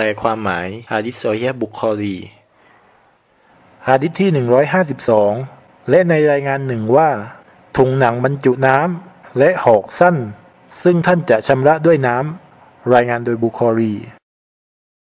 ลความหมายฮะดิษซเฮีบุคอรีฮะดิษที่ 152 และในรายงานหนึ่งว่า ถุงหนังบรรจุน้ำและหอกสั้น ซึ่งท่านจะชำระด้วยน้ำรายงานโดยบุคอรี